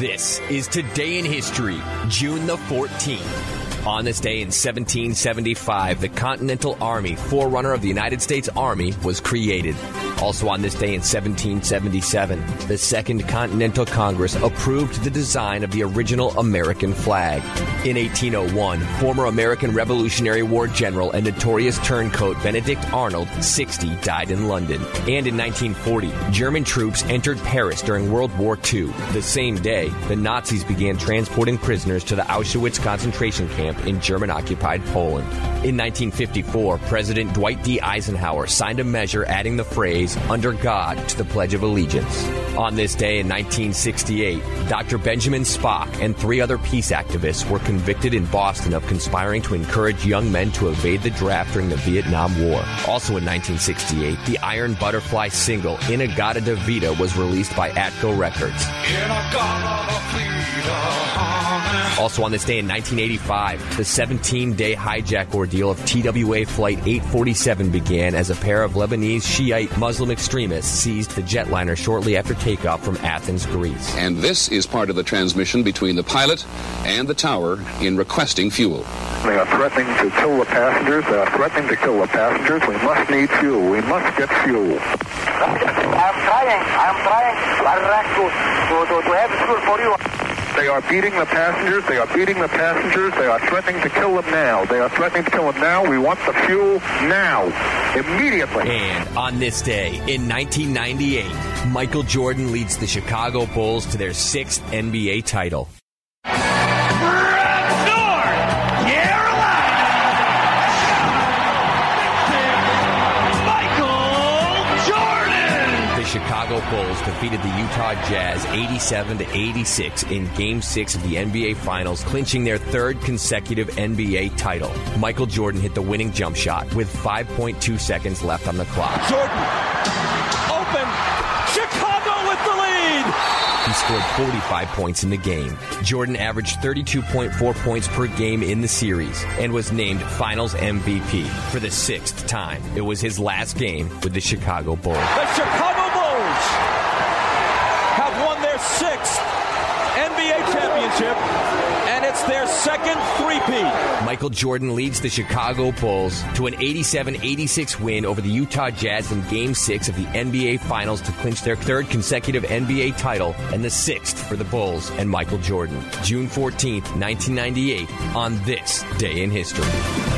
This is Today in History, June the 14th. On this day in 1775, the Continental Army, forerunner of the United States Army, was created. Also on this day in 1777, the Second Continental Congress approved the design of the original American flag. In 1801, former American Revolutionary War general and notorious turncoat Benedict Arnold, 60, died in London. And in 1940, German troops entered Paris during World War II. The same day, the Nazis began transporting prisoners to the Auschwitz concentration camp in German occupied Poland. In 1954, President Dwight D. Eisenhower signed a measure adding the phrase, under God, to the Pledge of Allegiance. On this day in 1968, Dr. Benjamin Spock and three other peace activists were convicted in Boston of conspiring to encourage young men to evade the draft during the Vietnam War. Also in 1968, the Iron Butterfly single, In-A-Gadda-Da-Vida, was released by Atco Records. Also on this day in 1985, the 17 day hijack ordeal of TWA Flight 847 began as a pair of Lebanese Shiite Muslim extremists seized the jetliner shortly after takeoff from Athens, Greece. And this is part of the transmission between the pilot and the tower in requesting fuel. They are threatening to kill the passengers. They are threatening to kill the passengers. We must need fuel. We must get fuel. I'm trying. I'm trying. To, to, to have fuel for you. They are beating the passengers. They are beating the passengers. They are threatening to kill them now. They are threatening to kill them now. We want the fuel now, immediately. And on this day in 1998, Michael Jordan leads the Chicago Bulls to their sixth NBA title. Bulls defeated the Utah Jazz 87 to 86 in Game 6 of the NBA Finals, clinching their third consecutive NBA title. Michael Jordan hit the winning jump shot with 5.2 seconds left on the clock. Jordan open. Chicago with the lead. He scored 45 points in the game. Jordan averaged 32.4 points per game in the series and was named Finals MVP for the sixth time. It was his last game with the Chicago Bulls. The Chicago Bulls have won their sixth NBA championship, and it's their second three-peat. Michael Jordan leads the Chicago Bulls to an 87-86 win over the Utah Jazz in Game 6 of the NBA Finals to clinch their third consecutive NBA title and the sixth for the Bulls and Michael Jordan. June 14th, 1998, on this day in history.